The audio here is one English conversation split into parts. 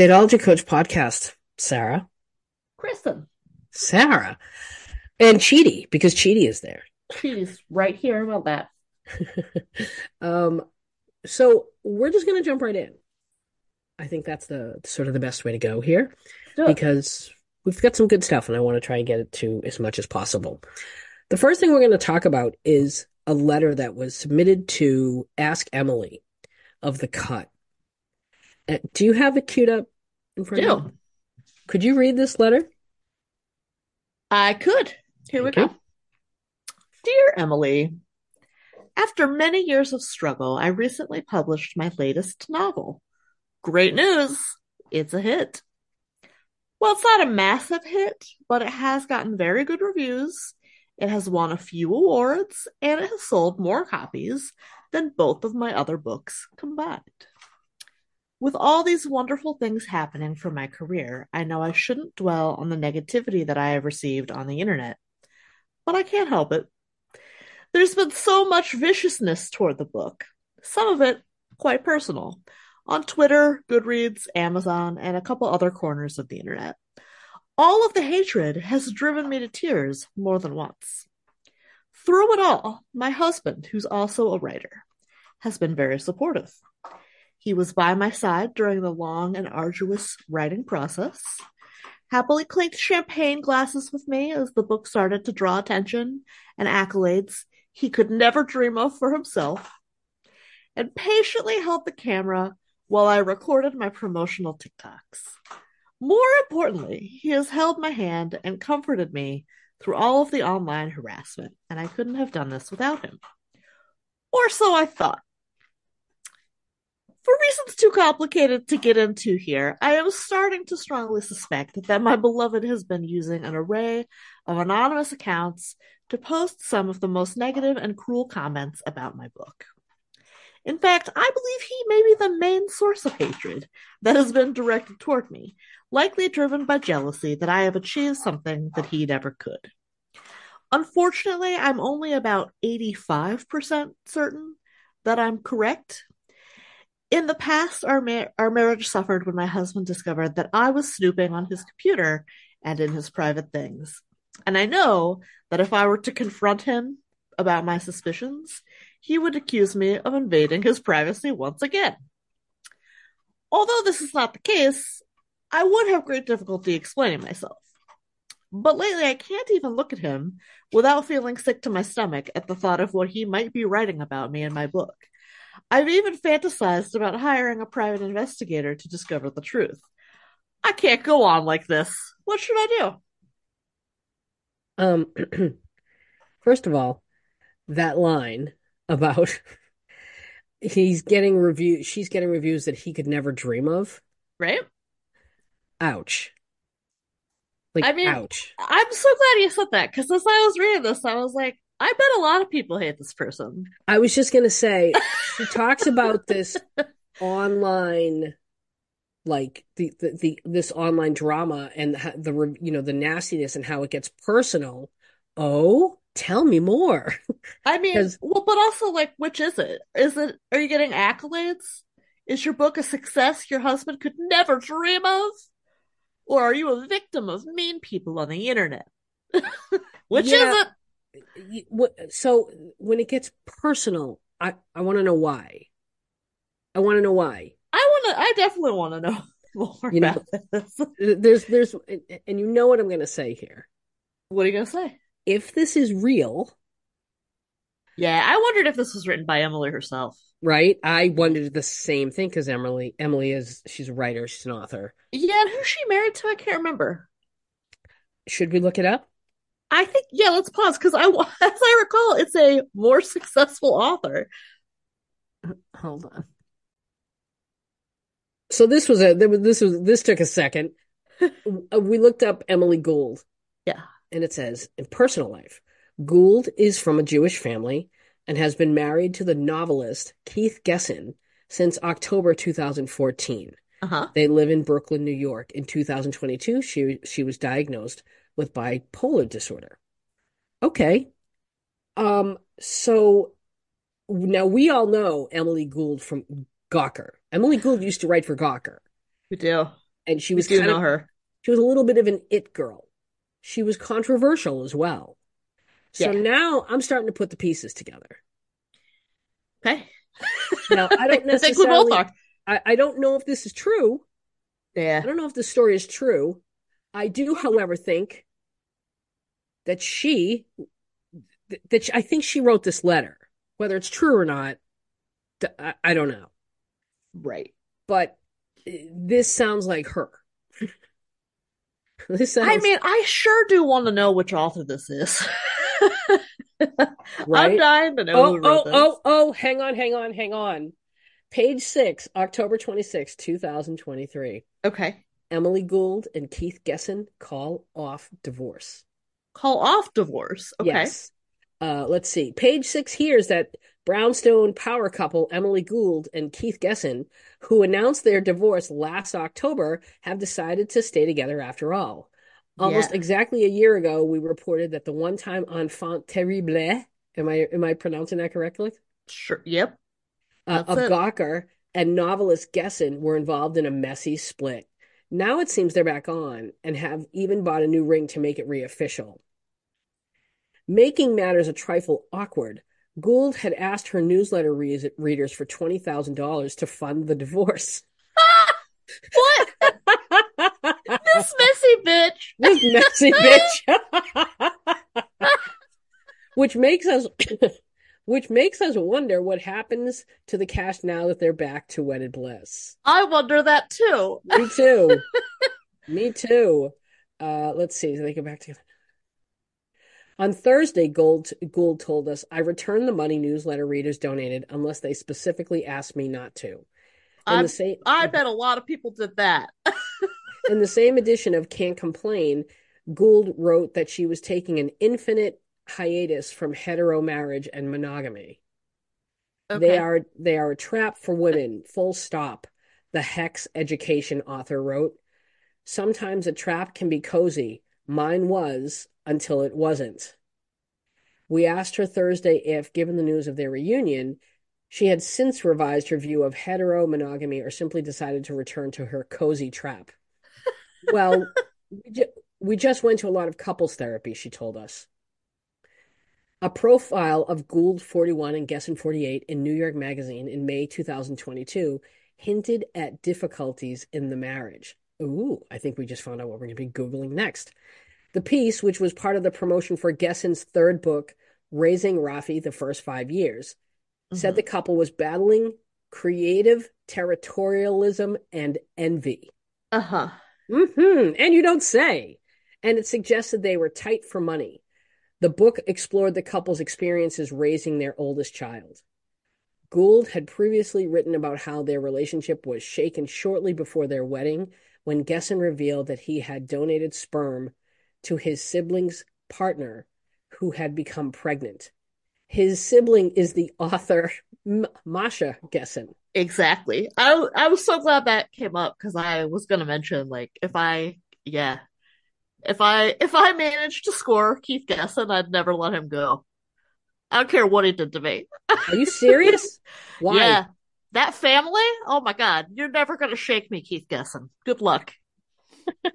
Dateology Coach podcast, Sarah. Kristen. Sarah. And Cheaty, because Cheaty is there. She's right here about that. um, so we're just gonna jump right in. I think that's the sort of the best way to go here because we've got some good stuff and I want to try and get it to as much as possible. The first thing we're going to talk about is a letter that was submitted to Ask Emily of the Cut. Uh, do you have it queued up in front of you? Do. Could you read this letter? I could. Here we Thank go. Dear Emily, after many years of struggle, I recently published my latest novel. Great news! It's a hit. Well, it's not a massive hit, but it has gotten very good reviews. It has won a few awards, and it has sold more copies than both of my other books combined. With all these wonderful things happening for my career, I know I shouldn't dwell on the negativity that I have received on the internet, but I can't help it. There's been so much viciousness toward the book, some of it quite personal, on Twitter, Goodreads, Amazon, and a couple other corners of the internet. All of the hatred has driven me to tears more than once. Through it all, my husband, who's also a writer, has been very supportive. He was by my side during the long and arduous writing process, happily clinked champagne glasses with me as the book started to draw attention and accolades he could never dream of for himself, and patiently held the camera while I recorded my promotional TikToks. More importantly, he has held my hand and comforted me through all of the online harassment, and I couldn't have done this without him. Or so I thought. For reasons too complicated to get into here, I am starting to strongly suspect that my beloved has been using an array of anonymous accounts to post some of the most negative and cruel comments about my book. In fact, I believe he may be the main source of hatred that has been directed toward me, likely driven by jealousy that I have achieved something that he never could. Unfortunately, I'm only about 85% certain that I'm correct. In the past, our, ma- our marriage suffered when my husband discovered that I was snooping on his computer and in his private things. And I know that if I were to confront him about my suspicions, he would accuse me of invading his privacy once again. Although this is not the case, I would have great difficulty explaining myself. But lately, I can't even look at him without feeling sick to my stomach at the thought of what he might be writing about me in my book. I've even fantasized about hiring a private investigator to discover the truth. I can't go on like this. What should I do? Um, first of all, that line about he's getting review she's getting reviews that he could never dream of. Right? Ouch. Like I mean, ouch. I'm so glad you said that because as I was reading this, I was like, I bet a lot of people hate this person. I was just gonna say she talks about this online like the, the the this online drama and how the you know the nastiness and how it gets personal. Oh, tell me more. I mean well, but also, like, which is it? Is it, are you getting accolades? Is your book a success your husband could never dream of? Or are you a victim of mean people on the internet? which Yeah. is it? So when it gets personal, I I want to know why. I want to know why. I want to, I definitely want to know more You know- about this. There's there's and you know what I'm going to say here. What are you going to say? If this is real, Yeah, I wondered if this was written by Emily herself. right? I wondered the same thing because Emily Emily is she's a writer, she's an author. Yeah, and who's she married to? I can't remember. Should we look it up? I think, yeah, let's pause because I, as I recall, it's a more successful author. Hold on. So this was a this was this took a second. Uh, We looked up Emily Gould. Yeah. And it says in personal life, Gould is from a Jewish family and has been married to the novelist Keith Gessen since October 2014. Uh huh. They live in Brooklyn, New York. In 2022, she she was diagnosed with bipolar disorder. Okay. Um, so now we all know Emily Gould from Gawker. Emily Gould used to write for Gawker. We do. and she We was do kind know of her. she was a little bit of an it girl. She was controversial as well. So Yeah. now I'm starting to put the pieces together. Okay. Now I don't I think we both necessarily. I, I don't know if this is true. Yeah. I don't know if the story is true. I do, however, think that she that she, I think she wrote this letter. Whether it's true or not, I, I don't know. Right. But uh, this sounds like her. this sounds I mean, I sure do want to know which author this is. I'm dying to know Oh, oh, this. oh, oh, hang on, hang on, hang on. Page six, October 26, 2023. Okay. Emily Gould and Keith Gessen call off divorce. Call off divorce. Okay. Yes. Uh, let's see. Page six hears that Brownstone power couple Emily Gould and Keith Gessen, who announced their divorce last October, have decided to stay together after all. Almost Yeah. exactly a year ago, we reported that the one-time enfant terrible, am I am I pronouncing that correctly? Sure. Yep. uh, of it. Gawker and novelist Gessen were involved in a messy split. Now it seems they're back on and have even bought a new ring to make it re-official. Making matters a trifle awkward, Gould had asked her newsletter re- readers for $20,000 to fund the divorce. What? this messy bitch. This messy bitch. which makes us which makes us wonder what happens to the cast now that they're back to wedded bliss. I wonder that too. Me too. Me too. Uh, let's see. They go back together. On Thursday, Gould, Gould told us, I return the money newsletter readers donated unless they specifically asked me not to. In I the same, I bet a lot of people did that. in the same edition of Can't Complain, Gould wrote that she was taking an infinite hiatus from hetero marriage and monogamy. Okay. They are they are a trap for women, full stop. The Hex Education author wrote. Sometimes a trap can be cozy. Mine was until it wasn't. We asked her Thursday if, given the news of their reunion, she had since revised her view of hetero monogamy or simply decided to return to her cozy trap. Well, we, we just went to a lot of couples therapy, she told us. A profile of Gould 41 and Gessen 48 in New York Magazine in May 2022 hinted at difficulties in the marriage. Ooh, I think we just found out what we're going to be Googling next. The piece, which was part of the promotion for Gessen's third book, Raising Rafi the First Five Years, said Mhm. the couple was battling creative territorialism and envy. Uh-huh. Mm-hmm. And you don't say. And it suggested they were tight for money. The book explored the couple's experiences raising their oldest child. Gould had previously written about how their relationship was shaken shortly before their wedding when Gessen revealed that he had donated sperm to his sibling's partner who had become pregnant. His sibling is the author M- Masha Gessen. Exactly. I I was so glad that came up because I was gonna mention like if I yeah if I if I managed to score Keith Gessen, I'd never let him go. I don't care what he did to me. Are you serious? Why? Yeah, that family. Oh my God, you're never gonna shake me, Keith Gessen. Good luck.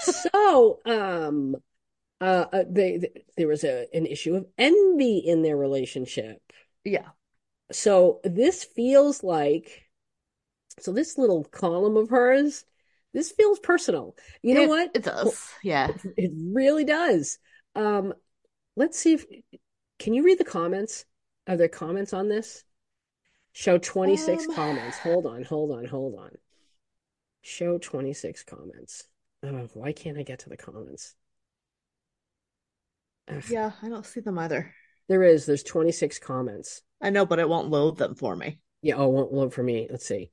So, um, uh, uh, they, there was a an issue of envy in their relationship. Yeah. So this feels like, so this little column of hers, this feels personal. You know It- what? It does. Yeah. It really does. Um, let's see if, can you read the comments? Are there comments on this? Show 26 Um, comments. Hold on, hold on, hold on. Show 26 comments. Oh, why can't I get to the comments? Ugh. Yeah, I don't see them either. There is. There's 26 comments. I know, but it won't load them for me. Yeah, oh, won't load for me. Let's see.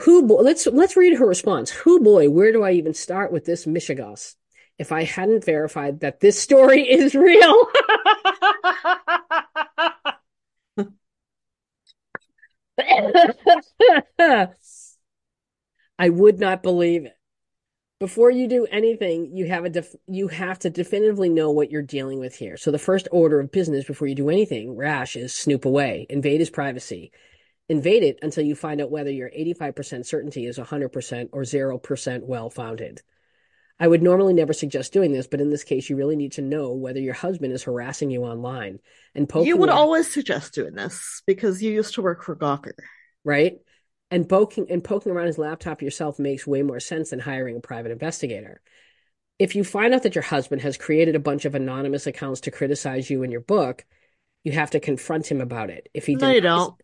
Who boy, let's let's read her response. Who boy, where do I even start with this mishegas? If I hadn't verified that this story is real. I would not believe it. Before you do anything, you have a def you have to definitively know what you're dealing with here. So the first order of business before you do anything rash is snoop away, invade his privacy. Invade it until you find out whether your 85% certainty is 100% or 0% well founded. I would normally never suggest doing this, but in this case, you really need to know whether your husband is harassing you online and poking. You would at- always suggest doing this because you used to work for Gawker. right? And poking and poking around his laptop yourself makes way more sense than hiring a private investigator. If you find out that your husband has created a bunch of anonymous accounts to criticize you in your book, you have to confront him about it. If he No, you denies- don't.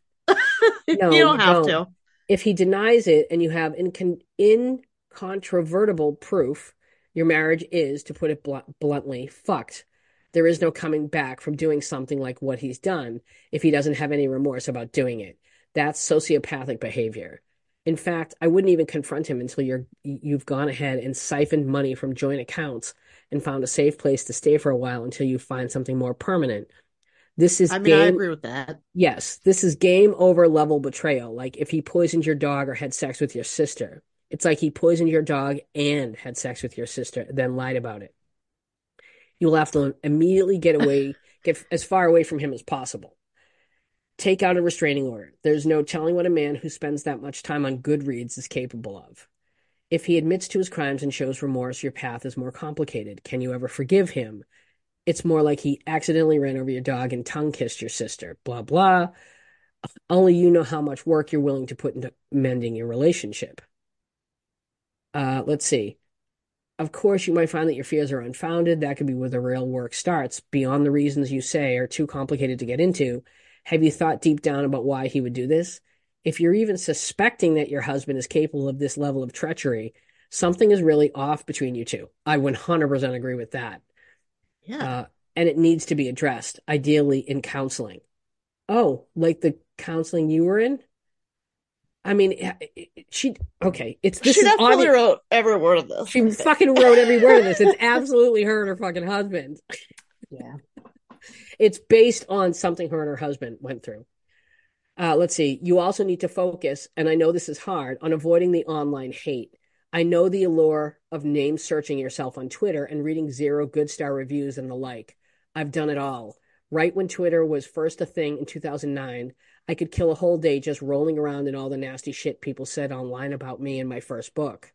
No, you don't have don't. to. if he denies it and you have incon- incontrovertible proof, your marriage is, to put it bl- bluntly, fucked. There is no coming back from doing something like what he's done if he doesn't have any remorse about doing it. That's sociopathic behavior. In fact, I wouldn't even confront him until you're you've gone ahead and siphoned money from joint accounts and found a safe place to stay for a while until you find something more permanent. This is I mean, I agree with that. Yes, this is game over level betrayal. Like if he poisoned your dog or had sex with your sister. It's like he poisoned your dog and had sex with your sister, then lied about it. You will have to immediately get away, get as far away from him as possible. Take out a restraining order. There's no telling what a man who spends that much time on Goodreads is capable of. If he admits to his crimes and shows remorse, your path is more complicated. Can you ever forgive him? It's more like he accidentally ran over your dog and tongue kissed your sister. Blah, blah. Only you know how much work you're willing to put into mending your relationship. Uh, let's see. Of course, you might find that your fears are unfounded. That could be where the real work starts. Beyond the reasons you say are too complicated to get into, have you thought deep down about why he would do this? If you're even suspecting that your husband is capable of this level of treachery, something is really off between you two. I 100% agree with that. Yeah. Uh, and it needs to be addressed, ideally in counseling. Oh, like the counseling you were in? I mean, she, okay, it's this she definitely obvi- wrote every word of this. she fucking wrote every word of this. It's absolutely her and her fucking husband. yeah. It's based on something her and her husband went through. Uh, let's see. You also need to focus, and I know this is hard, on avoiding the online hate. I know the allure of name searching yourself on Twitter and reading zero good star reviews and the like. I've done it all. Right when Twitter was first a thing in 2009, I could kill a whole day just rolling around in all the nasty shit people said online about me in my first book.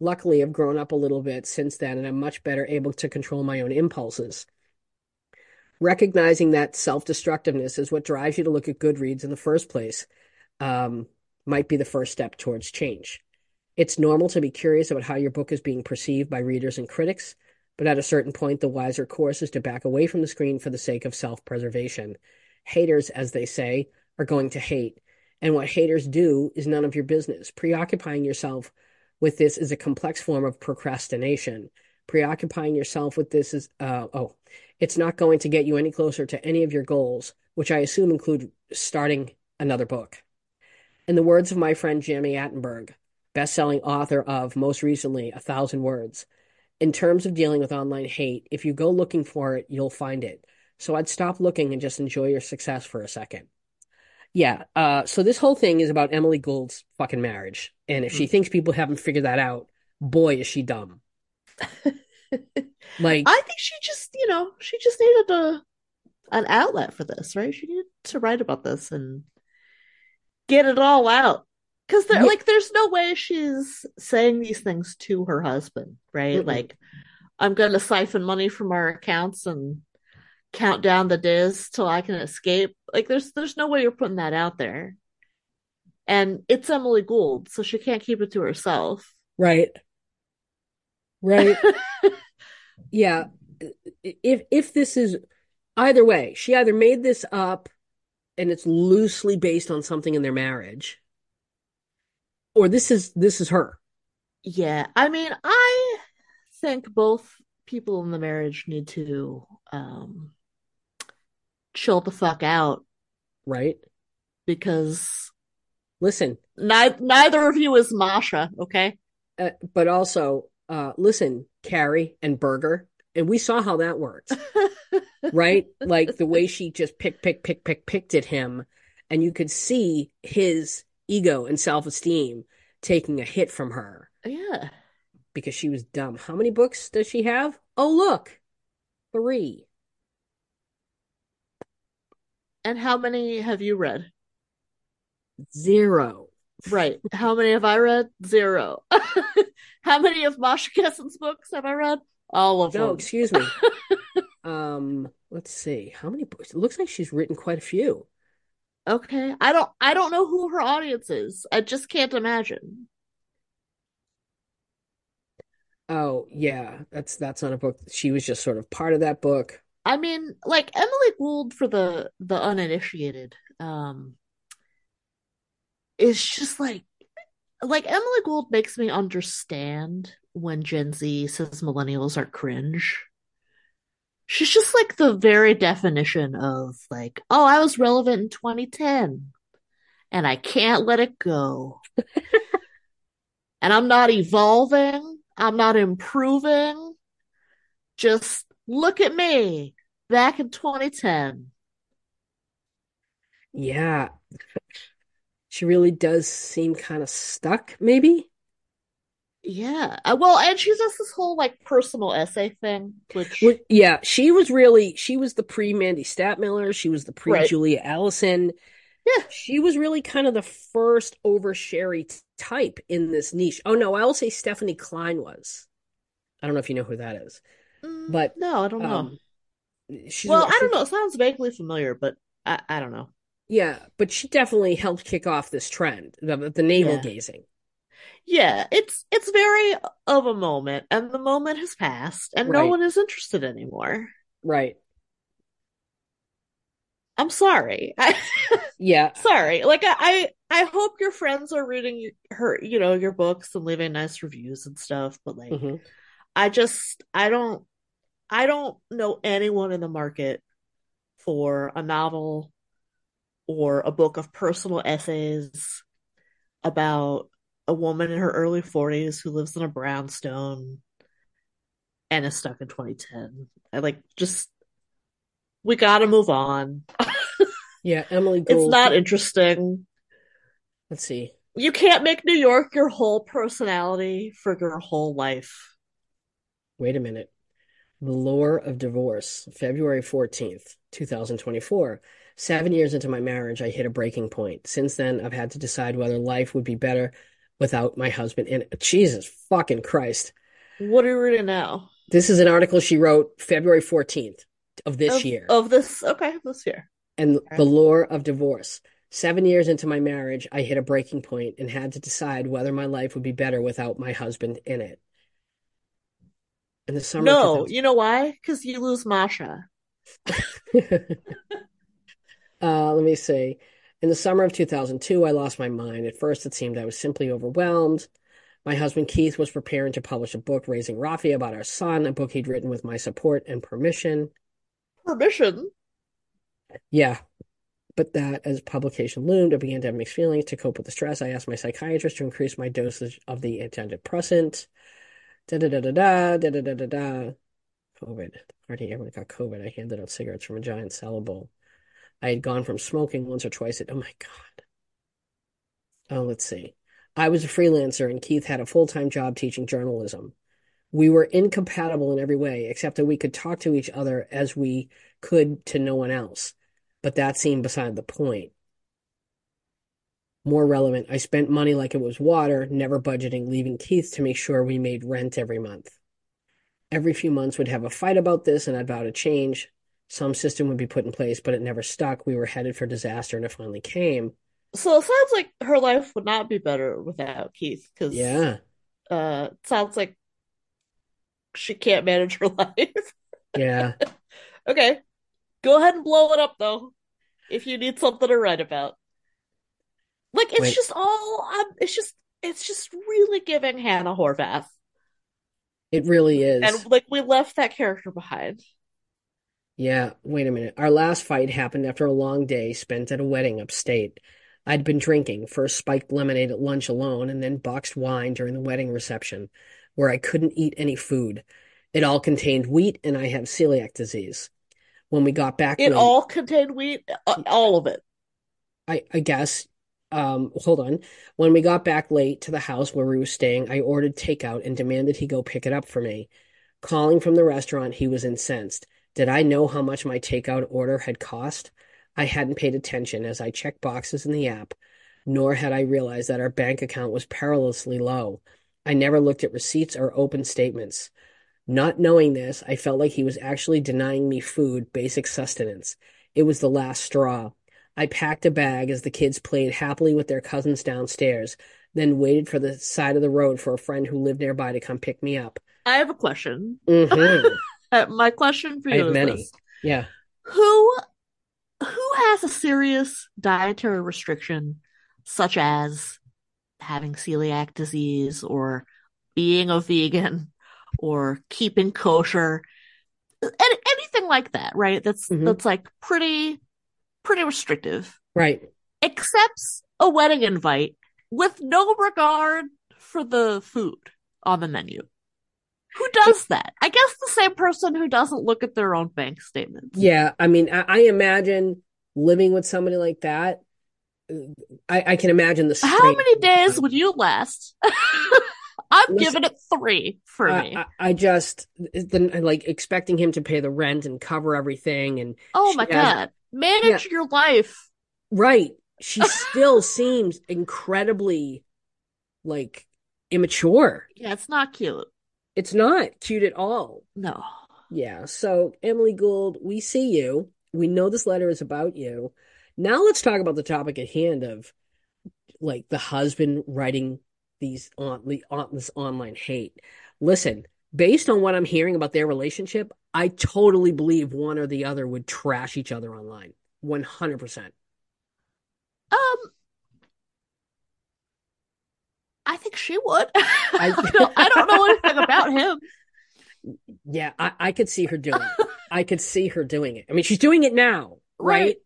Luckily, I've grown up a little bit since then, and I'm much better able to control my own impulses. Recognizing that self destructiveness is what drives you to look at Goodreads in the first place um, might be the first step towards change. It's normal to be curious about how your book is being perceived by readers and critics, but at a certain point, the wiser course is to back away from the screen for the sake of self preservation. Haters, as they say, are going to hate, and what haters do is none of your business. Preoccupying yourself with this is a complex form of procrastination. Preoccupying yourself with this is, uh, oh, it's not going to get you any closer to any of your goals, which I assume include starting another book. In the words of my friend Jami Attenberg, best-selling author of most recently A Thousand Words, in terms of dealing with online hate, if you go looking for it, you'll find it. So I'd stop looking and just enjoy your success for a second. Yeah, uh, so this whole thing is about Emily Gould's fucking marriage. And if she Hmm. thinks people haven't figured that out, boy, is she dumb. Like, I think she just, you know, she just needed a an outlet for this, right? She needed to write about this and get it all out. Because there, Yeah. like, there's no way she's saying these things to her husband, right? Mm-mm. Like, I'm going to siphon money from our accounts and count down the days till I can escape. Like, there's there's no way you're putting that out there. And it's Emily Gould, so she can't keep it to herself. right. Right. Yeah. If if this is either way, she either made this up and it's loosely based on something in their marriage, or this is this is her. Yeah, I mean, I think both people in the marriage need to um chill the fuck out Right? because Listen, neither neither of you is Masha, okay? uh, but also uh listen, Carrie and Berger, and we saw how that worked. right? Like the way she just pick, pick, pick, pick, picked at him, and you could see his ego and self esteem taking a hit from her yeah. because she was dumb. How many books does she have? Oh, look, three. And how many have you read? Zero. Right. How many have I read? Zero. How many of Masha Gessen's books have I read? All of No, them. excuse me. Um, let's see. How many books? It looks like she's written quite a few. Okay. I don't I don't know who her audience is. I just can't imagine. Oh, yeah. That's that's not a book. She was just sort of part of that book. I mean, like Emily Gould for the the uninitiated, um, is just like like Emily Gould makes me understand when Gen Z says millennials are cringe. She's just like the very definition of like, oh, I was relevant in 2010 and I can't let it go. and I'm not evolving, I'm not improving. Just look at me back in 2010. Yeah. She really does seem kind of stuck, maybe. Yeah. Uh, Well, and she does this whole like personal essay thing, which, Well, yeah, she was really she was the pre-Mandy Stadtmiller, she was the right. pre-Julia Allison. Yeah. She was really kind of the first oversharey t- type in this niche. Oh no, I will say Stephanie Klein was. I don't know if you know who that is, Mm, but no, I don't know. um, she's Well, I I don't know. It sounds vaguely familiar, but I, I don't know. yeah, but she definitely helped kick off this trend, the, the navel Yeah. gazing. Yeah, it's it's very of a moment, and the moment has passed, and no one is interested anymore. right. I'm sorry. I Yeah, sorry. Like I, I I hope your friends are reading her, you know, your books and leaving nice reviews and stuff, but like hmm I just I don't I don't know anyone in the market for a novel or a book of personal essays about a woman in her early 40s who lives in a brownstone and is stuck in 2010. I like just we gotta move on. Yeah, Emily It's not interesting. Let's see. You can't make New York your whole personality for your whole life. Wait a minute. The Lure of Divorce, February 14th, 2024. Seven years into my marriage, I hit a breaking point. Since then, I've had to decide whether life would be better without my husband in it. Jesus fucking Christ. What are you reading now? This is an article she wrote February 14th of this Of year. of this okay, this year. And Okay. The Lure of Divorce. Seven years into my marriage, I hit a breaking point and had to decide whether my life would be better without my husband in it. In the summer No, 2000. you know why? Because you lose Masha. Uh, let me see. In the summer of 2002, I lost my mind. At first, it seemed I was simply overwhelmed. My husband Keith was preparing to publish a book, Raising Rafi, about our son, a book he'd written with my support and permission. Permission. Yeah, but that as publication loomed, I began to have mixed feelings. To cope with the stress, I asked my psychiatrist to increase my dosage of the antidepressant. Da da da da da da da da da da. COVID. Hardly everyone got COVID. I handed out cigarettes from a giant cellar bowl. I had gone from smoking once or twice at, oh my God. Oh, let's see. I was a freelancer and Keith had a full-time job teaching journalism. We were incompatible in every way, except that we could talk to each other as we could to no one else. But that seemed beside the point. More relevant, I spent money like it was water, never budgeting, leaving Keith to make sure we made rent every month. Every few months we'd have a fight about this and I'd vow to change. Some system would be put in place, but it never stuck. We were headed for disaster and it finally came. So it sounds like her life would not be better without Keith, because Yeah, uh, it sounds like she can't manage her life. yeah. Okay, go ahead and blow it up though, if you need something to write about. Like it's Wait, just all, um, it's just, it's just really giving Hannah Horvath, it really is. and like we left that character behind. Yeah, wait a minute. Our last fight happened after a long day spent at a wedding upstate. I'd been drinking, first spiked lemonade at lunch alone, and then boxed wine during the wedding reception, where I couldn't eat any food. It all contained wheat, and I have celiac disease. When we got back It all contained wheat, uh, all of it. I, I guess, um, hold on. When we got back late to the house where we were staying, I ordered takeout and demanded he go pick it up for me. Calling from the restaurant, he was incensed. Did I know how much my takeout order had cost? I hadn't paid attention as I checked boxes in the app. nor had I realized that our bank account was perilously low. I never looked at receipts or open statements. Not knowing this, I felt like he was actually denying me food, basic sustenance. It was the last straw. I packed a bag as the kids played happily with their cousins downstairs, then waited for the side of the road for a friend who lived nearby to come pick me up. I have a question. Mm-hmm. Uh, My question for you is many. this. Yeah. Who who has a serious dietary restriction such as having celiac disease or being a vegan or keeping kosher any, anything like that right that's Mhm. that's like pretty pretty restrictive Right. accepts a wedding invite with no regard for the food on the menu who does that i guess the same person who doesn't look at their own bank statements Yeah. I mean, I, I imagine living with somebody like that. I, I can imagine the How many days would you last? I'm Listen, giving it three for I, me. I, I just the, like expecting him to pay the rent and cover everything and oh my has God. Manage your life. right. She still seems incredibly like immature. Yeah, it's not cute. It's not cute at all. No. Yeah. So Emily Gould, we see you. We know this letter is about you. Now let's talk about the topic at hand of like the husband writing these on the on this online hate. Listen, based on what I'm hearing about their relationship, I totally believe one or the other would trash each other online. 100%. Um, I think she would. I- I don't, I don't know anything about him. Yeah, I, I could see her doing it. I could see her doing it. I mean, she's doing it now, right? Right.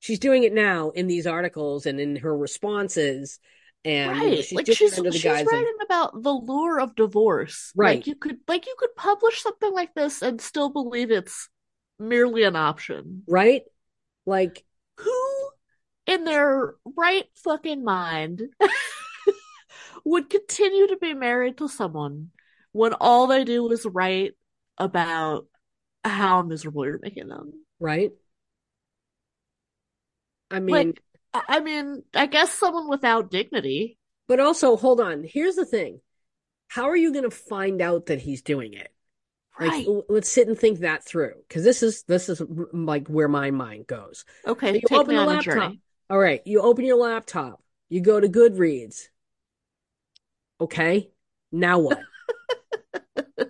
She's doing it now in these articles and in her responses. And you know, Right. she's Like she's she's guise of writing about the lure of divorce. Right. Like you could like you could publish something like this and still believe it's merely an option. right? Like, who in their right fucking mind would continue to be married to someone when all they do is write about how miserable you're making them? right? I mean, Like, I mean, I guess someone without dignity. but also, hold on. Here's the thing. How are you going to find out that he's doing it? Right. l- let's sit and think that through, because this is this is like where my mind goes. Okay, You take open the laptop. journey. All right, you open your laptop, you go to Goodreads. Okay, now what?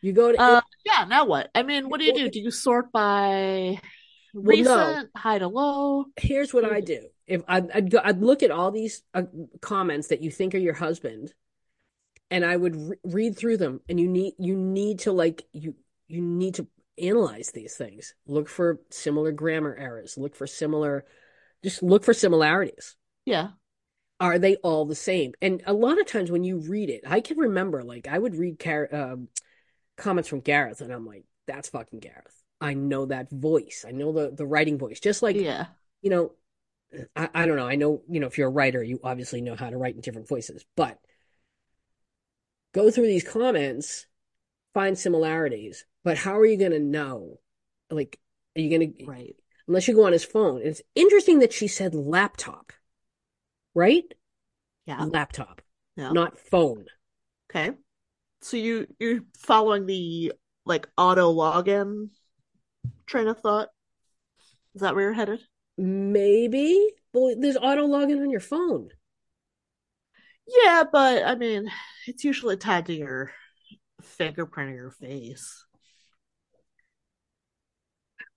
You go to Uh, yeah, now what? I mean, what do you do? Do you sort by Well, no. recent, high to low? here's what I do. If I'd, I'd go, I'd look at all these uh, comments that you think are your husband, and I would re read through them. And you need you need to like you you need to analyze these things. Look for similar grammar errors. Look for similar, just look for similarities. Yeah. Are they all the same? And a lot of times when you read it, I can remember like I would read Car um, comments from Gareth, and I'm like, that's fucking Gareth. I know that voice. I know the the writing voice. Just like Yeah. you know, I, I don't know. I know, you know, if you're a writer, you obviously know how to write in different voices, but go through these comments, find similarities. But how are you going to know? Like, are you going to, Right. unless you go on his phone? It's interesting that she said laptop, right? Yeah. Laptop, Yeah. not phone. Okay. So you you're following the like auto login train of thought? Is that where you're headed? Maybe, but there's auto login on your phone. Yeah, but I mean, it's usually tied to your fingerprint or your face.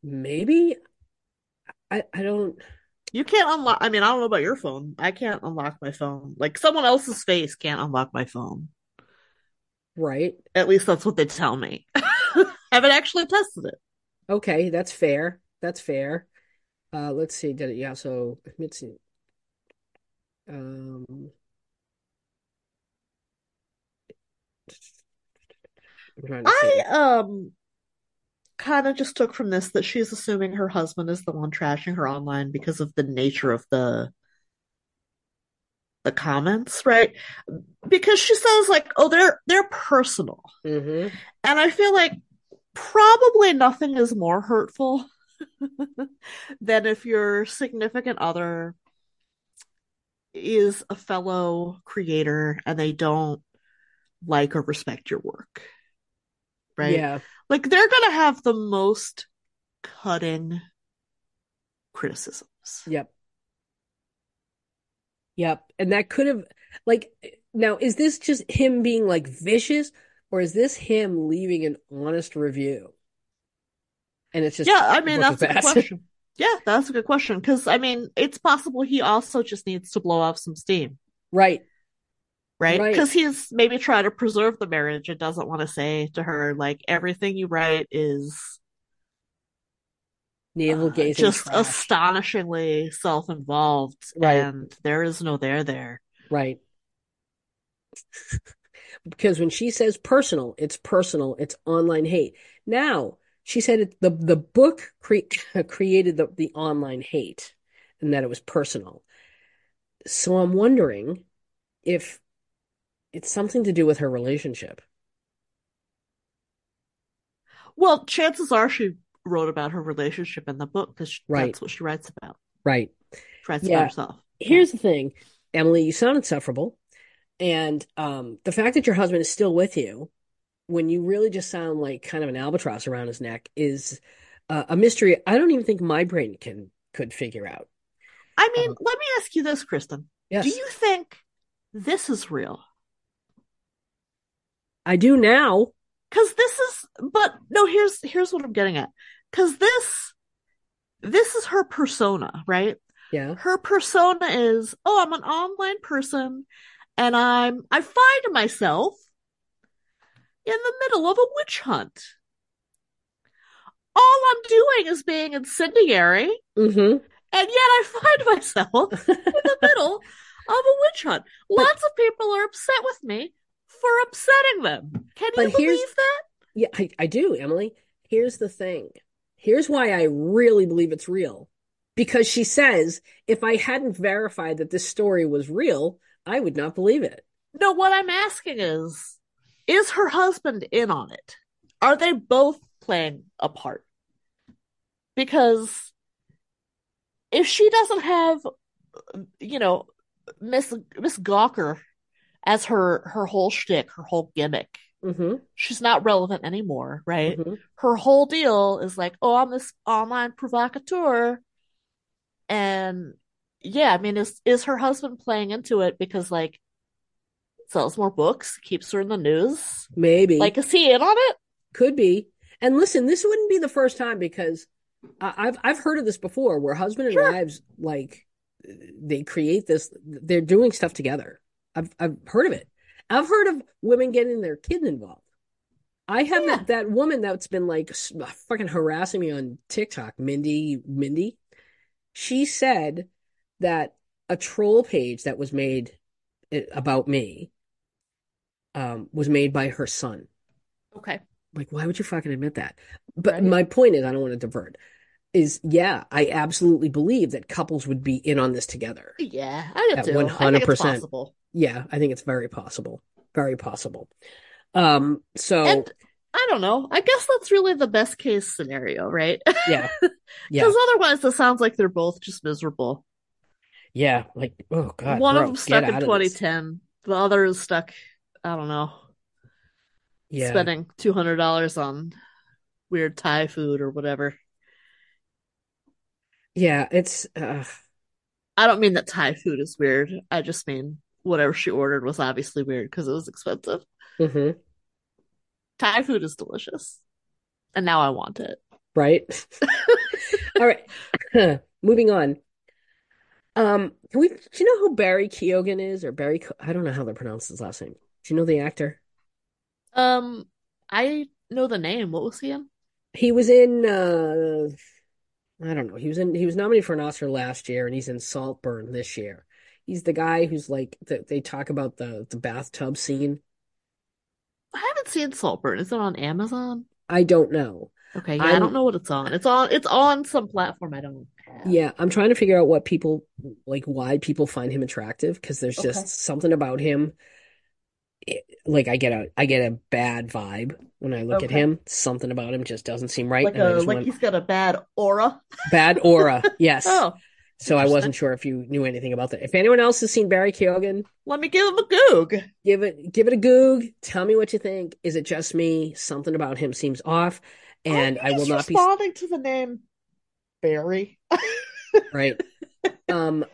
Maybe. I, I don't. You can't unlock. I mean, I don't know about your phone. I can't unlock my phone. Like someone else's face can't unlock my phone. Right. At least that's what they tell me. Haven't actually tested it. Okay, that's fair. That's fair. Uh, let's see. Did it? Yeah. So let's see. Um, I'm trying to see. I um kind of just took from this that she's assuming her husband is the one trashing her online because of the nature of the the comments, right? Because she says like, "Oh, they're they're personal." hmm And I feel like probably nothing is more hurtful than if your significant other is a fellow creator and they don't like or respect your work. Right? Yeah. Like they're going to have the most cutting criticisms. Yep. Yep. And that could have like now is this just him being like vicious or is this him leaving an honest review? And it's just Yeah, I mean that's a good question. Yeah, that's a good question because I mean it's possible he also just needs to blow off some steam, Right. Right? Right. Because he's maybe trying to preserve the marriage and doesn't want to say to her like everything you write is Navel uh, just trash. astonishingly self-involved Right. and there is no there there. Right. Because when she says personal, it's personal, it's online hate. Now, she said it, the the book cre created the, the online hate and that it was personal. So I'm wondering if it's something to do with her relationship. Well, chances are she wrote about her relationship in the book because Right. that's what she writes about. Right. She writes Yeah. about herself. Here's the thing, Emily, you sound insufferable. And um, the fact that your husband is still with you when you really just sound like kind of an albatross around his neck is uh, a mystery I don't even think my brain can could figure out. I mean, Um, let me ask you this, Kristen. Yes, Do you think this is real? I do now. Because this is, but no, here's here's what I'm getting at. Because this this is her persona, right? Yeah. Her persona is, oh, I'm an online person, and I'm I find myself in the middle of a witch hunt. All I'm doing is being incendiary, Mm-hmm. and yet I find myself in the middle of a witch hunt. Lots of people are upset with me for upsetting them. Can you But here's- believe that? Yeah, I, I do, Emily. Here's the thing. Here's why I really believe it's real. Because she says, if I hadn't verified that this story was real, I would not believe it. No, what I'm asking is, is her husband in on it? Are they both playing a part? Because if she doesn't have, you know, Miss Miss Gawker as her her whole shtick, her whole gimmick, Mm-hmm. she's not relevant anymore, right? Mm-hmm. Her whole deal is like, oh, I'm this online provocateur, and yeah, I mean, is is her husband playing into it because like sells more books, keeps her in the news? Maybe. Like, is he in on it? Could be. And listen, this wouldn't be the first time because I've I've heard of this before where husband and Sure. wives like they create this they're doing stuff together. I've I've heard of it. I've heard of women getting their kid involved. I have Yeah. that, that woman that's been like fucking harassing me on TikTok, Mindy Mindy. She said that a troll page that was made eh, about me um was made by her son. Okay. Like, why would you fucking admit that? But Right. my point is, I don't want to divert, is yeah, I absolutely believe that couples would be in on this together. Yeah, I do too. I think it's 100%. possible. Yeah, I think it's very possible. Very possible. Um, so And I don't know. I guess that's really the best case scenario, right? yeah, yeah, Because otherwise, it sounds like they're both just miserable. yeah. Like, oh God, One bro, of them stuck in out of this. 2010. The other is stuck, I don't know, Yeah, spending $200 on weird Thai food or whatever. yeah. It's uh, I don't mean that Thai food is weird. I just mean whatever she ordered was obviously weird because it was expensive. mhm, Thai food is delicious. And now I want it. right. All right, moving on. Um, can we? Do you know who Barry Keoghan is, or Barry? I don't know how to pronounce his last name. Do you know the actor? Um, I know the name. What was he in? He was in uh I don't know. He was in he was nominated for an Oscar last year and he's in Saltburn this year. He's the guy who's like the, they talk about the the bathtub scene. I haven't seen Saltburn. Is it on Amazon? I don't know. Okay, yeah, I I'm- don't know what it's on. It's on it's on some platform I don't have. Yeah, I'm trying to figure out what people like why people find him attractive because there's just something about him it- like I get a I get a bad vibe when I look at him. Something about him just doesn't seem right Like a like he's got a bad aura. bad aura. Yes. Oh, So I wasn't sure if you knew anything about that. If anyone else has seen Barry Keoghan, Let me give him a goog. give it give it a goog. Tell me what you think. Is it just me? Something about him seems off, and I, think will not be responding to the name Barry. right. Um,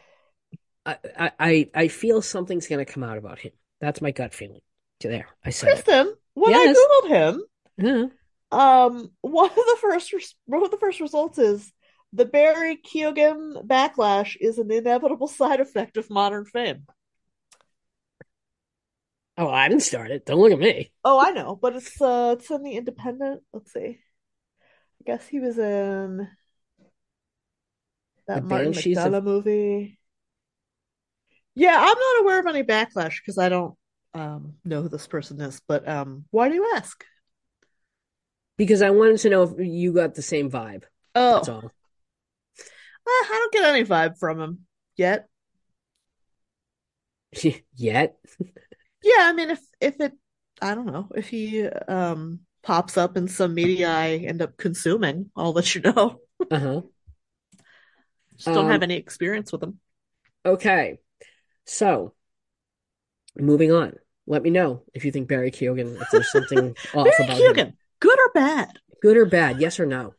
I I I I feel something's gonna come out about him. That's my gut feeling. To there, I said it. Christan, when Yes. I googled him, Yeah. um, one of the first res- one of the first results is the Barry Keoghan backlash is an inevitable side effect of modern fame. Oh, I didn't start it. Don't look at me. Oh, I know, but it's uh it's in the Independent. Let's see. I guess he was in The that Martin Banshees of- McDonagh movie. Yeah, I'm not aware of any backlash because I don't um know who this person is, but um why do you ask? Because I wanted to know if you got the same vibe. Oh, That's all. I don't get any vibe from him yet. Yet. Yeah, I mean if if it I don't know, if he um pops up in some media I end up consuming, I'll let you know. Uh-huh. Just don't Um, have any experience with him. Okay. So, moving on. Let me know if you think Barry Keoghan, if there's something off Barry about him. Keoghan, good or bad? Good or bad, yes or no?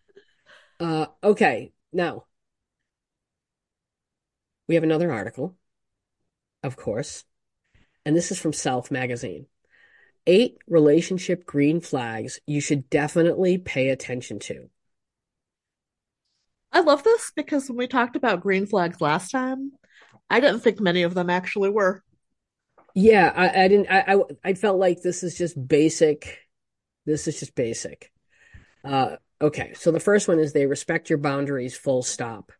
Uh, okay. Now, we have another article, of course, and this is from Self Magazine. Eight relationship green flags you should definitely pay attention to. I love this because when we talked about green flags last time, I didn't think many of them actually were. Yeah, I, I didn't. I, I I felt like this is just basic. This is just basic. Uh, okay, so the first one is they respect your boundaries, full stop.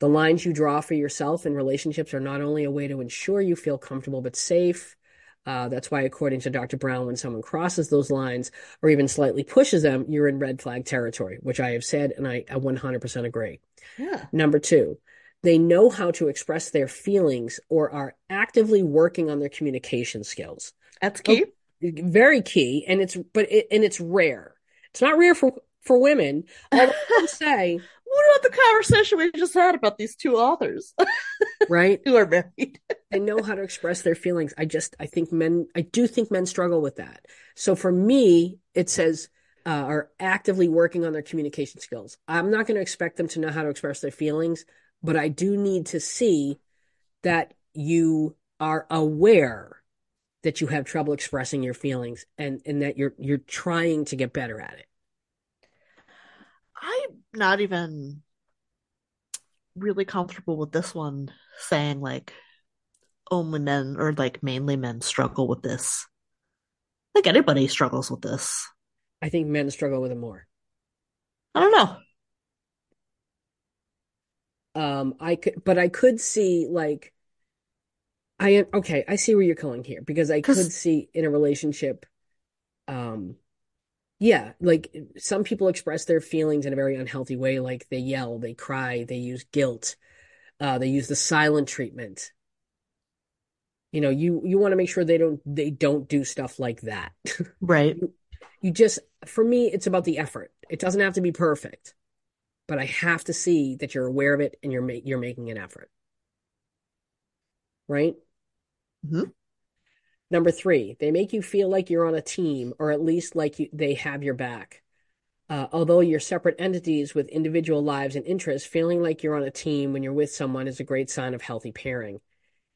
The lines you draw for yourself in relationships are not only a way to ensure you feel comfortable but safe. Uh, that's why, according to Dr. Brown, when someone crosses those lines or even slightly pushes them, you're in red flag territory, which I have said, and I, I 100% agree. Yeah. Number two, they know how to express their feelings or are actively working on their communication skills. That's key. Very key, and it's but it, and it's rare. It's not rare for for women. Although I say, What about the conversation we just had about these two authors right? who are married? They know how to express their feelings. I just I think men I do think men struggle with that. So for me, it says uh, are actively working on their communication skills. I'm not going to expect them to know how to express their feelings, but I do need to see that you are aware that you have trouble expressing your feelings and and that you're you're trying to get better at it. I'm not even really comfortable with this one saying like only men or like mainly men struggle with this. I think anybody struggles with this. I think men struggle with it more. I don't know. Um, I could, but I could see like, I am okay. I see where you're going here because I could see in a relationship, um, yeah, like some people express their feelings in a very unhealthy way. Like they yell, they cry, they use guilt, uh, they use the silent treatment. You know, you you want to make sure they don't they don't do stuff like that. Right. You just, for me, it's about the effort. It doesn't have to be perfect, but I have to see that you're aware of it and you're ma you're making an effort. Right? Mhm. Number three, they make you feel like you're on a team, or at least like you, they have your back. Uh, although you're separate entities with individual lives and interests, feeling like you're on a team when you're with someone is a great sign of healthy pairing.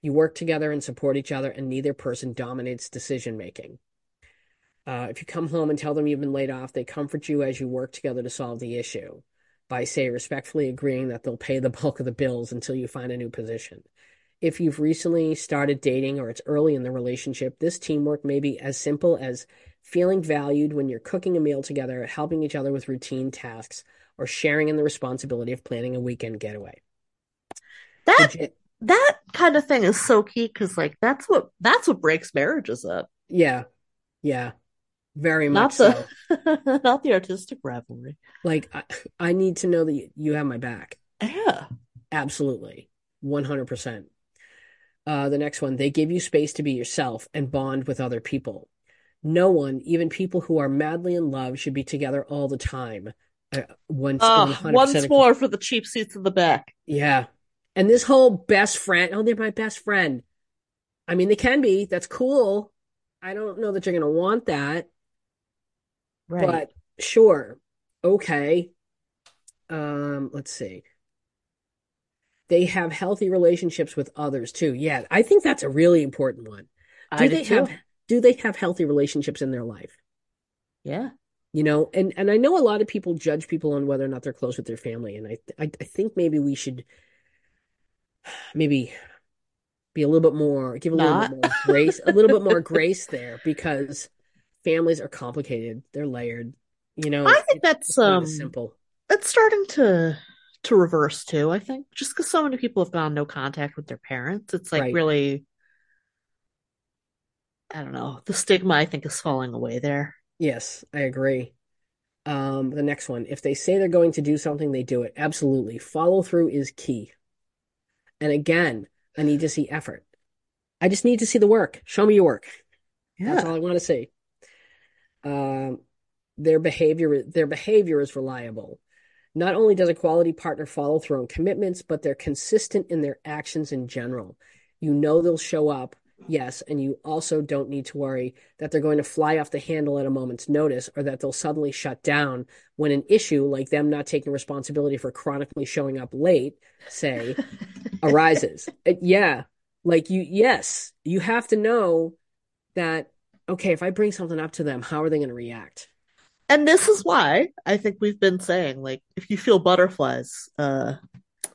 You work together and support each other, and neither person dominates decision making. Uh, if you come home and tell them you've been laid off, they comfort you as you work together to solve the issue by, say, respectfully agreeing that they'll pay the bulk of the bills until you find a new position. If you've recently started dating or it's early in the relationship, this teamwork may be as simple as feeling valued when you're cooking a meal together, helping each other with routine tasks, or sharing in the responsibility of planning a weekend getaway. That that kind of thing is so key because like that's what that's what breaks marriages up. Yeah, yeah, very Not much so. the not the artistic rivalry. Like, I, I need to know that you- you have my back. Yeah. Absolutely. 100%. Uh, the next one, they give you space to be yourself and bond with other people. No one, even people who are madly in love, should be together all the time. Uh, once, once more for the cheap seats in the back. Yeah. And this whole best friend, oh, they're my best friend. I mean, they can be. That's cool. I don't know that you're going to want that, Right. but sure. Okay. Um, let's see. They have healthy relationships with others too. Yeah, I think that's a really important one. Do I they did too. have do they have healthy relationships in their life? Yeah. You know, and and I know a lot of people judge people on whether or not they're close with their family, and I I, I think maybe we should maybe be a little bit more, give a little bit more grace, a little bit more grace there because families are complicated. They're layered. You know, I think that's um simple. it's starting to to reverse too, I think. Just because so many people have gone no contact with their parents, it's like Right. really I don't know. The stigma I think is falling away there. Yes, I agree. Um, the next one, if they say they're going to do something, they do it. Absolutely. Follow through is key. And again, I need to see effort. I just need to see the work. Show me your work. That's all I want to see. Um, their behavior, their behavior is reliable. Not only does a quality partner follow through on commitments, but they're consistent in their actions in general. You know they'll show up, yes, and you also don't need to worry that they're going to fly off the handle at a moment's notice or that they'll suddenly shut down when an issue like them not taking responsibility for chronically showing up late, say, arises. Yeah, like you, yes, you have to know that, okay, if I bring something up to them, how are they going to react? And this is why I think we've been saying, like, if you feel butterflies, uh,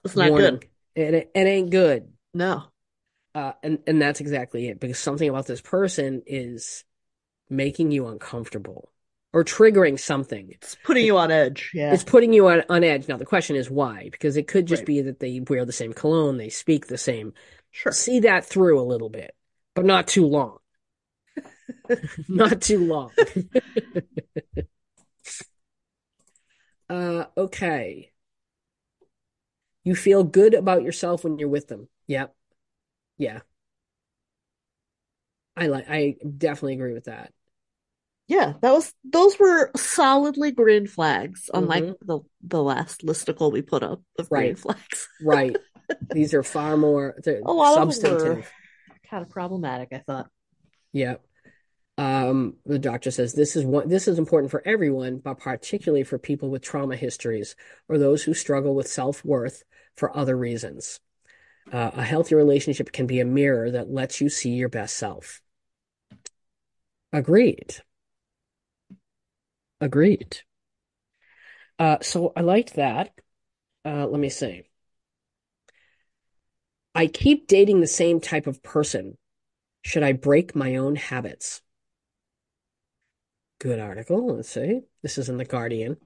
it's not Warning. good. It, it ain't good. No. Uh, and, and that's exactly it because something about this person is making you uncomfortable or triggering something. It's putting you on edge. Yeah. It's putting you on, on edge. Now, the question is why? Because it could just Right. be that they wear the same cologne, they speak the same. Sure. See that through a little bit, but not too long. Not too long. Uh, okay. You feel good about yourself when you're with them. Yep. Yeah. I like, I definitely agree with that. Yeah, that was those were solidly green flags, unlike Mhm. the the last listicle we put up of green Right. flags. Right. These are far more A lot of them were kind of problematic, I thought. Yep. Um, the doctor says this is one, this is important for everyone, but particularly for people with trauma histories or those who struggle with self-worth for other reasons. Uh, a healthy relationship can be a mirror that lets you see your best self. Agreed. Agreed. Uh, so I liked that. Uh, let me see. I keep dating the same type of person. Should I break my own habits? Good article. Let's see. This is in The Guardian.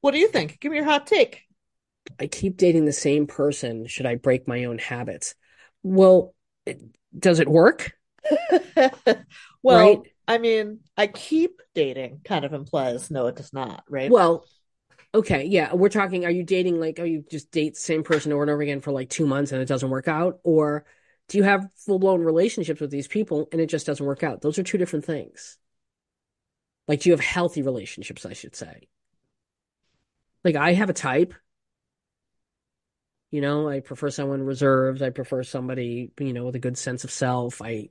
What do you think? Give me your hot take. I keep dating the same person. Should I break my own habits? Well, it, does it work? Well, Right. I mean, I keep dating kind of implies no, it does not, right? Well, okay, yeah, we're talking, are you dating like, are you just date the same person over and over again for like two months and it doesn't work out? Or do you have full-blown relationships with these people and it just doesn't work out? Those are two different things. Like, do you have healthy relationships, I should say? Like, I have a type. You know, I prefer someone reserved. I prefer somebody, you know, with a good sense of self. I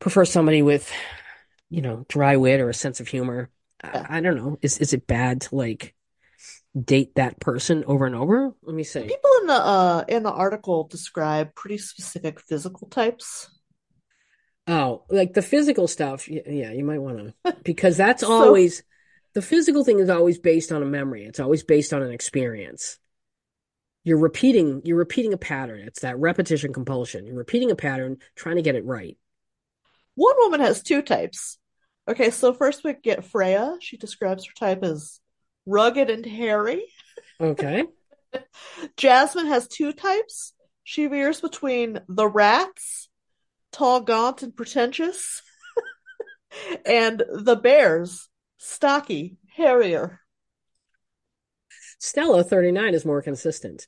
prefer somebody with, you know, dry wit or a sense of humor. I, I don't know. Is is it bad to like date that person over and over? Let me see. People in the uh in the article describe pretty specific physical types. Oh, like the physical stuff. Yeah, you might want to, because that's So- always the physical thing is always based on a memory. It's always based on an experience. You're repeating, you're repeating a pattern. It's that repetition compulsion. You're repeating a pattern, trying to get it right. One woman has two types. Okay, so first we get Freya. She describes her type as rugged and hairy. Okay. Jasmine has two types. She veers between the rats, tall, gaunt, and pretentious, and the bears, stocky, hairier. Stella, 39, is more consistent.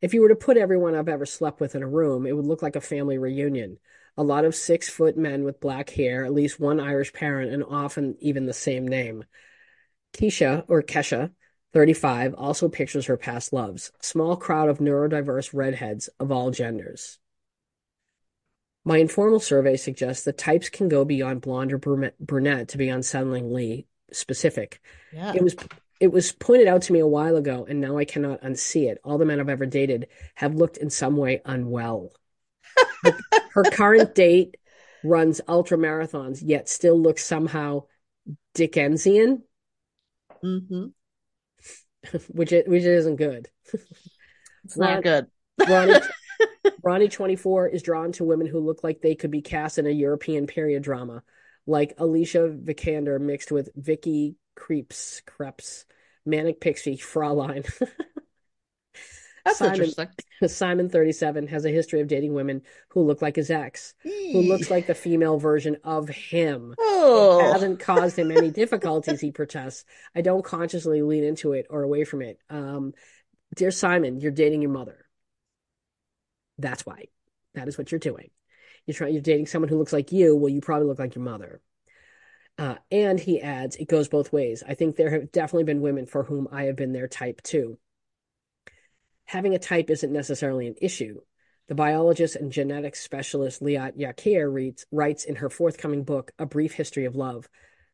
If you were to put everyone I've ever slept with in a room, it would look like a family reunion. A lot of six foot men with black hair, at least one Irish parent, and often even the same name. Keisha, or Kesha, 35, also pictures her past loves. Small crowd of neurodiverse redheads of all genders. My informal survey suggests that types can go beyond blonde or brunette to be unsettlingly specific. Yeah. It was it was pointed out to me a while ago, and now I cannot unsee it. All the men I've ever dated have looked in some way unwell. her, her current date runs ultra marathons, yet still looks somehow Dickensian, hmm which it, which isn't good. It's not Ron- good. Ronnie, Ronnie 24 is drawn to women who look like they could be cast in a European period drama, like Alicia Vikander mixed with Vicky Krieps, Creps, Manic Pixie, Fraulein. That's Simon- interesting. Simon 37 has a history of dating women who look like his ex, who looks like the female version of him. oh, It hasn't caused him any difficulties, he protests. I don't consciously lean into it or away from it. Um, dear Simon, you're dating your mother. That's why. That is what you're doing. You're trying, you're dating someone who looks like you. Well, you probably look like your mother. Uh, and he adds, it goes both ways. I think there have definitely been women for whom I have been their type too. Having a type isn't necessarily an issue. The biologist and genetics specialist Liat Yakir writes in her forthcoming book, A Brief History of Love,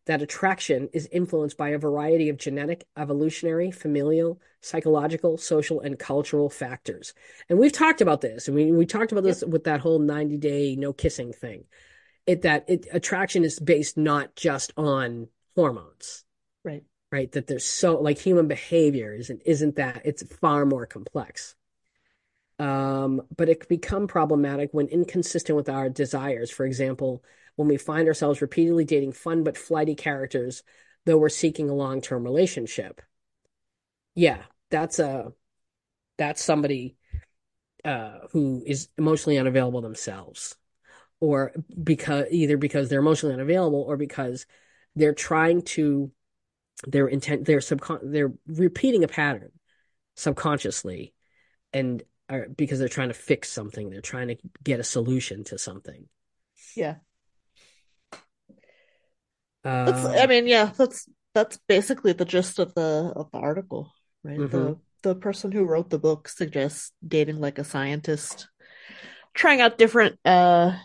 that attraction is influenced by a variety of genetic, evolutionary, familial, psychological, social, and cultural factors. And we've talked about this, and we, we talked about this with that whole 90 day no kissing thing. It that it attraction is based not just on hormones right. right? That there's so like human behavior isn't isn't that it's far more complex. Um, but it can become problematic when inconsistent with our desires. For example, when we find ourselves repeatedly dating fun but flighty characters, though we're seeking a long-term relationship. Yeah, that's a that's somebody uh, who is emotionally unavailable themselves, or because either because they're emotionally unavailable or because they're trying to their intent they're subcon they're repeating a pattern subconsciously and because they're trying to fix something they're trying to get a solution to something Yeah. That's, Um, I mean, yeah, that's that's basically the gist of the of the article, right? The Mhm. the person who wrote the book suggests dating like a scientist, trying out different uh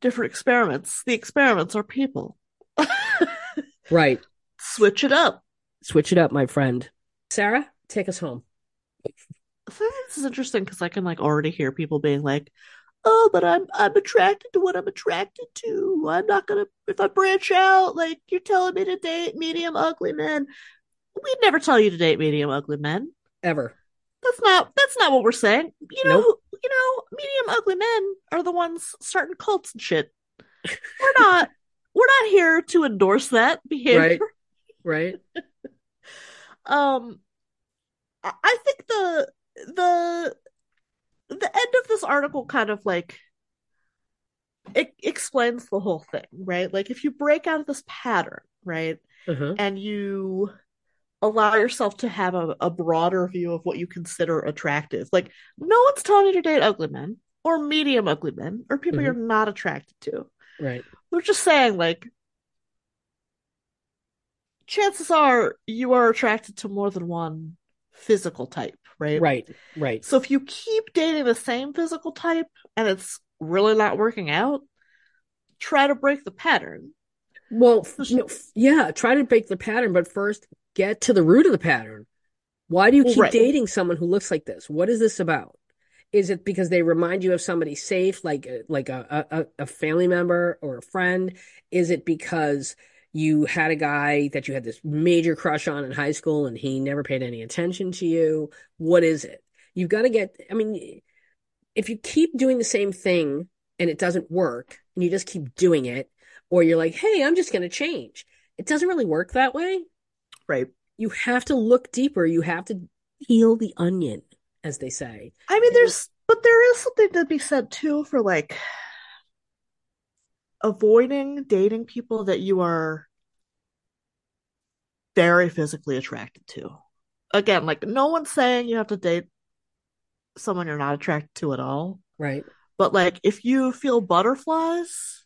different experiments. The experiments are people. right Switch it up. switch it up my friend sarah take us home this is interesting because I can like already hear people being like, "Oh, but I'm I'm attracted to what I'm attracted to. I'm not gonna if I branch out, like you're telling me to date medium ugly men. We'd never tell you to date medium ugly men. ever That's not that's not what we're saying. You know, Nope. you know, medium ugly men are the ones starting cults and shit. We're not we're not here to endorse that behavior. Right. right Um, I I think the the the end of this article kind of like it explains the whole thing, right? Like if you break out of this pattern, right, uh-huh and you allow yourself to have a, a broader view of what you consider attractive, like no one's telling you to date ugly men or medium ugly men or people Mhm. you're not attracted to. right We're just saying like chances are you are attracted to more than one physical type, right? right right So if you keep dating the same physical type and it's really not working out, try to break the pattern. well no, yeah try to break the pattern but first get to the root of the pattern why do you keep right. dating someone who looks like this what is this about is it because they remind you of somebody safe like like a, a, a family member or a friend is it because you had a guy that you had this major crush on in high school and he never paid any attention to you. What is it? You've got to get i mean if you keep doing the same thing and it doesn't work and you just keep doing it or you're like hey i'm just going to change. It doesn't really work that way. Right. you have to look deeper. You have to peel the onion as they say. I mean, there's, but there is something to be said too for like avoiding dating people that you are very physically attracted to. Again, like no one's saying you have to date someone you're not attracted to at all. right But like if you feel butterflies,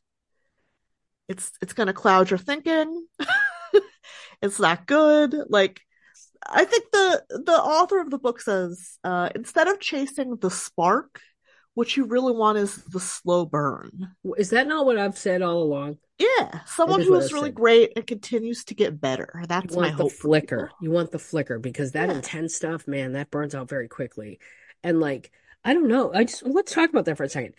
it's it's gonna cloud your thinking. it's not good. Like I think the the author of the book says uh, instead of chasing the spark, what you really want is the slow burn. Is that not what I've said all along? Yeah, someone who is really great and continues to get better. That's You my want the hope flicker. You want the flicker because that Yeah. intense stuff, man, that burns out very quickly. And like, I don't know. I just let's talk about that for a second.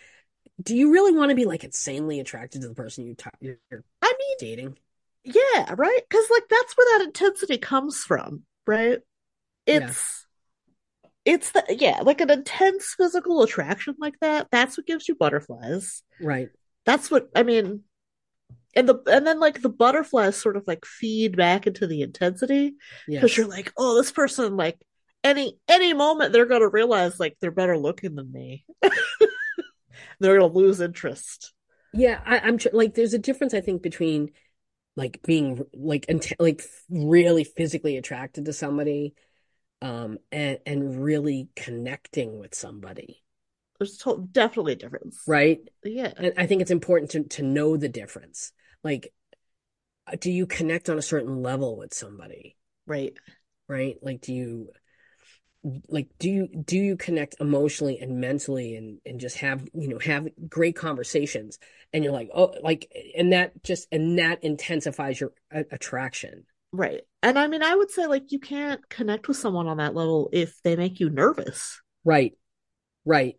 Do you really want to be like insanely attracted to the person you talk, you're I mean, dating? yeah, right? Because like that's where that intensity comes from, right? Yeah. It's it's the yeah, like an intense physical attraction like that. That's what gives you butterflies. Right. That's what I mean. And the and then like the butterflies sort of like feed back into the intensity because Yes. you're like, oh, this person like any any moment they're gonna realize like they're better looking than me. They're gonna lose interest. Yeah, I, I'm tr- like, there's a difference, I think, between like being like int like really physically attracted to somebody, um, and and really connecting with somebody, There's to- definitely a difference. right? Yeah. And I think it's important to to know the difference. Like, uh, do you connect on a certain level with somebody, Right. right? Like, do you like do you do you connect emotionally and mentally and and just have you know have great conversations and you're like oh like and that just and that intensifies your a- attraction Right. And I mean, I would say like you can't connect with someone on that level if they make you nervous. right right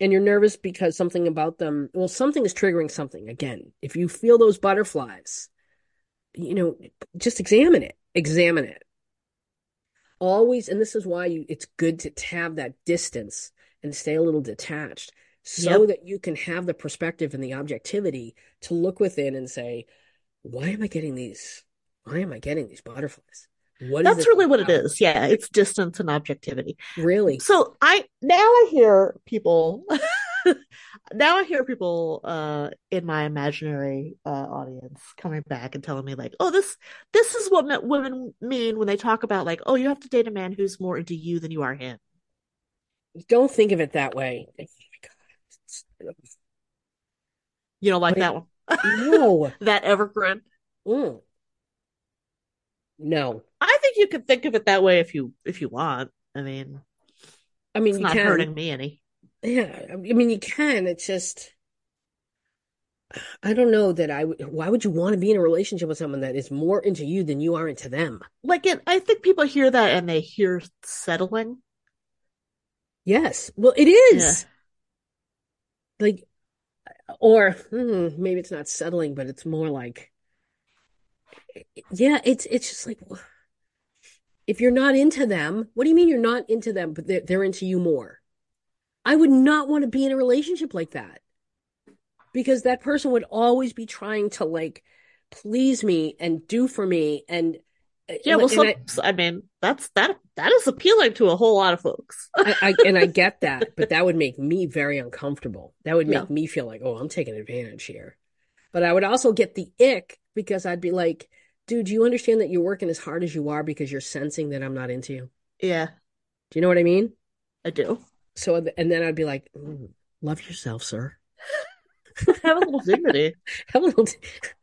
and you're nervous because something about them well something is triggering something again. If you feel those butterflies you know just examine it examine it. Always and this is why you it's good to have that distance and stay a little detached so Yep. that you can have the perspective and the objectivity to look within and say why am I getting these? Why am I getting these butterflies what is That's really what it is. Yeah, it's distance and objectivity. really So I now I hear people now I hear people uh in my imaginary uh audience coming back and telling me like, "Oh, this this is what me- women mean when they talk about like, oh, you have to date a man who's more into you than you are him." don't think of it that way Oh You don't like Wait. that one? no That evergreen? Mm. No I think you can think of it that way if you if you want. I mean, I mean it's you not can hurting me any. Yeah, I mean, you can. It's just, I don't know that I would. Why would you want to be in a relationship with someone that is more into you than you are into them? Like it, I think people hear that and they hear settling. Yes. Well, it is. Like, or hmm, maybe it's not settling, but it's more like, yeah, it's it's just like, if you're not into them, what do you mean you're not into them, but they're, they're into you more? I would not want to be in a relationship like that because that person would always be trying to like please me and do for me and Yeah, well, some, I, mean, that's that that is appealing to a whole lot of folks. I, I, I and I get that, but that would make me very uncomfortable. That would make Yeah. me feel like, oh, I'm taking advantage here. But I would also get the ick because I'd be like, dude, do you understand that you're working as hard as you are because you're sensing that I'm not into you? Yeah, Do you know what I mean? I do. So, and then I'd be like, "Mm, love yourself, sir. Have a little dignity. Have a little,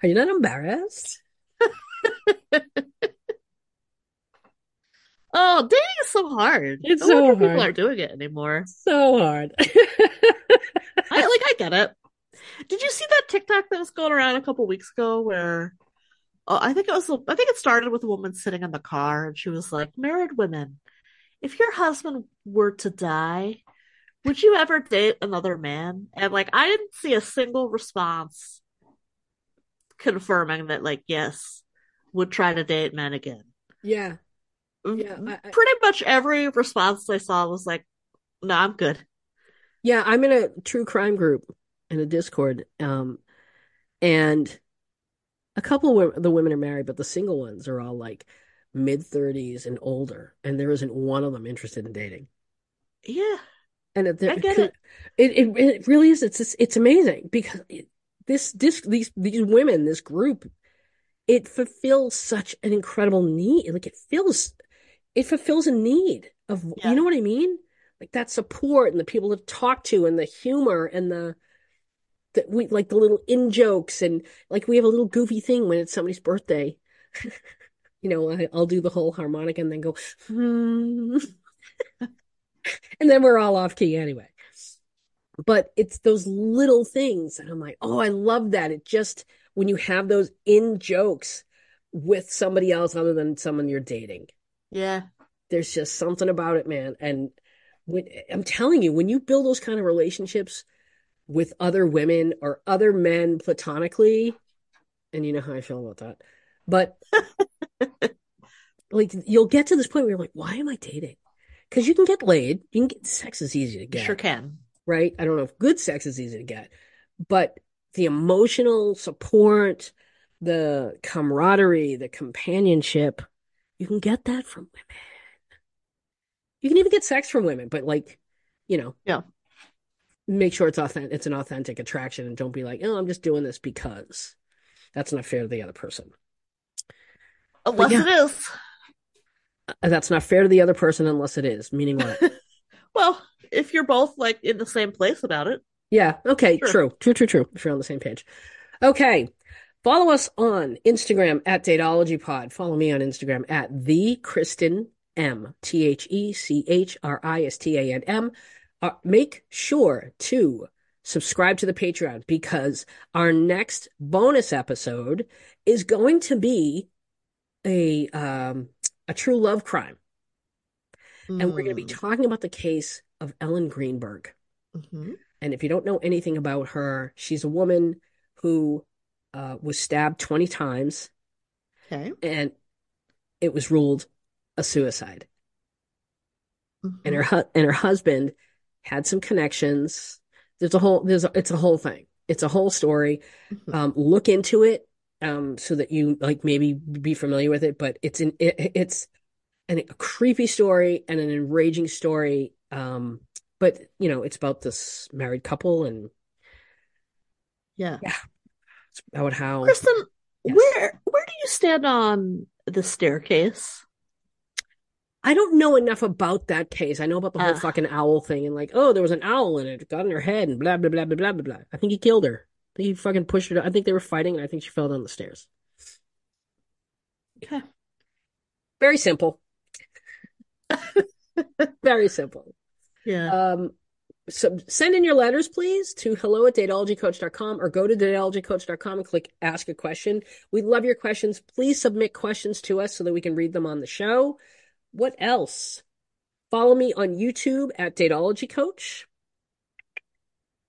are you not embarrassed? Oh, dating is so hard. It's no so wonder people aren't doing it anymore. So hard. I like I get it. Did you see that TikTok that was going around a couple weeks ago where oh, I think it was I think it started with a woman sitting in the car and she was like, "Married women, if your husband were to die, would you ever date another man?" And like I didn't see a single response confirming that like yes, would try to date men again. Yeah. Mm-hmm. Yeah, I- I- Pretty much every response I saw was like, "No, I'm good." Yeah, I'm in a true crime group in a Discord. Um, and a couple of the women are married, but the single ones are all like mid 30s and older, and there isn't one of them interested in dating. Yeah. And it, I get it. It, it it really is. It's it's, it's amazing because it, this this these these women, this group, it fulfills such an incredible need. Like it fills, it fulfills a need of Yeah. you know what I mean? Like that support and the people to talk to and the humor and the that we like the little in jokes and like we have a little goofy thing when it's somebody's birthday. You know, I, I'll do the whole harmonica and then go, hmm. and then we're all off key anyway. But it's those little things. And I'm like, oh, I love that. It just, when you have those in jokes with somebody else other than someone you're dating, Yeah. there's just something about it, man. And when, I'm telling you, when you build those kind of relationships with other women or other men platonically, and you know how I feel about that, but like you'll get to this point where you're like, why am I dating? Because you can get laid, you can get sex is easy to get, Sure can. right? I don't know if good sex is easy to get, but the emotional support, the camaraderie, the companionship, you can get that from women. You can even get sex from women, but like, you know, Yeah. Make sure it's authentic, it's an authentic attraction and don't be like, oh, I'm just doing this because that's not fair to the other person. Unless yeah. it is. Uh, That's not fair to the other person unless it is, meaning what? Well, if you're both like in the same place about it. Yeah, okay, Sure. true, true, true, true. If you're on the same page. Okay. Follow us on Instagram at DateologyPod. Follow me on Instagram at the Christan M. T H E C H R I S T A N M. Uh, make sure to subscribe to the Patreon because our next bonus episode is going to be a um a true love crime. And we're going to be Mm. talking about the case of Ellen Greenberg. Mhm. And if you don't know anything about her, she's a woman who uh, was stabbed 20 times Okay. and it was ruled a suicide. And Mhm. her hu- and her husband had some connections. There's a whole there's a, it's a whole thing. It's a whole story. Mhm. Um, look into it um, so that you like maybe be familiar with it. But it's an it, it's an, a creepy story and an enraging story. Um, but you know, it's about this married couple and yeah, Yeah. it's about how Christan, Yes. where where do you stand on the staircase? I don't know enough about that case. I know about the whole Ah. fucking owl thing and like, oh, there was an owl in it, it got in her head and blah blah blah blah blah blah blah. I think he killed her. I think he fucking pushed her. I think they were fighting and I think she fell down the stairs. Okay. Very simple. Very simple. Yeah. Um, so send in your letters, please, to hello at dateologycoach.com or go to dateologycoach.com and click ask a question. We love your questions. Please submit questions to us so that we can read them on the show. What else? Follow me on YouTube at Dateology Coach.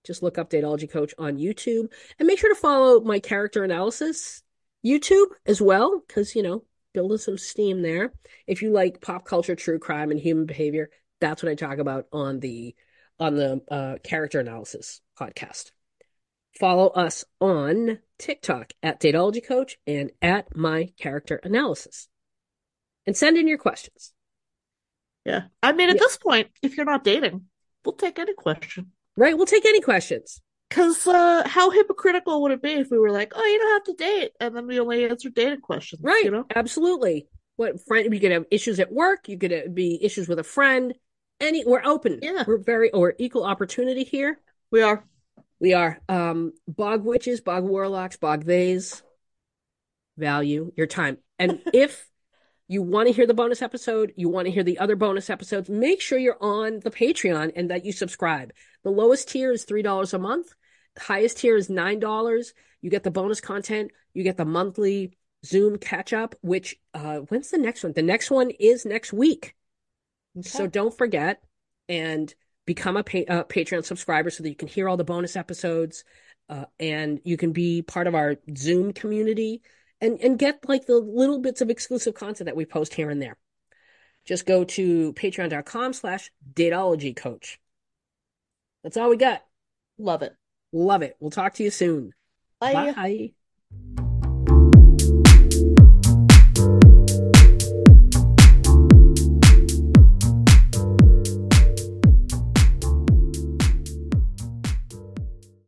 Just look up Dateology Coach on YouTube and make sure to follow my character analysis YouTube as well, because, you know, building some steam there. If you like pop culture, true crime, and human behavior, that's what I talk about on the on the uh, character analysis podcast. Follow us on TikTok at Dateology Coach and at my character analysis. And send in your questions. Yeah. I mean, at Yeah. this point, if you're not dating, we'll take any question. Right? We'll take any questions. Because uh, how hypocritical would it be if we were like, oh, you don't have to date, and then we only answer dating questions, Right. you know? Absolutely. What friend you could have issues at work, you could uh, be issues with a friend. Any we're open. Yeah. We're very or equal opportunity here. We are. We are um bog witches, bog warlocks, bog theys. Value your time. And if you want to hear the bonus episode, you want to hear the other bonus episodes, make sure you're on the Patreon and that you subscribe. The lowest tier is $3 a month. The highest tier is $9. You get the bonus content, you get the monthly Zoom catch up, which uh when's the next one? The next one is next week. So don't forget and become a pa- uh, Patreon subscriber so that you can hear all the bonus episodes uh, and you can be part of our Zoom community and and get like the little bits of exclusive content that we post here and there. Just go to patreon.com slash dateology coach. That's all we got. Love it. Love it. We'll talk to you soon. Bye. Bye.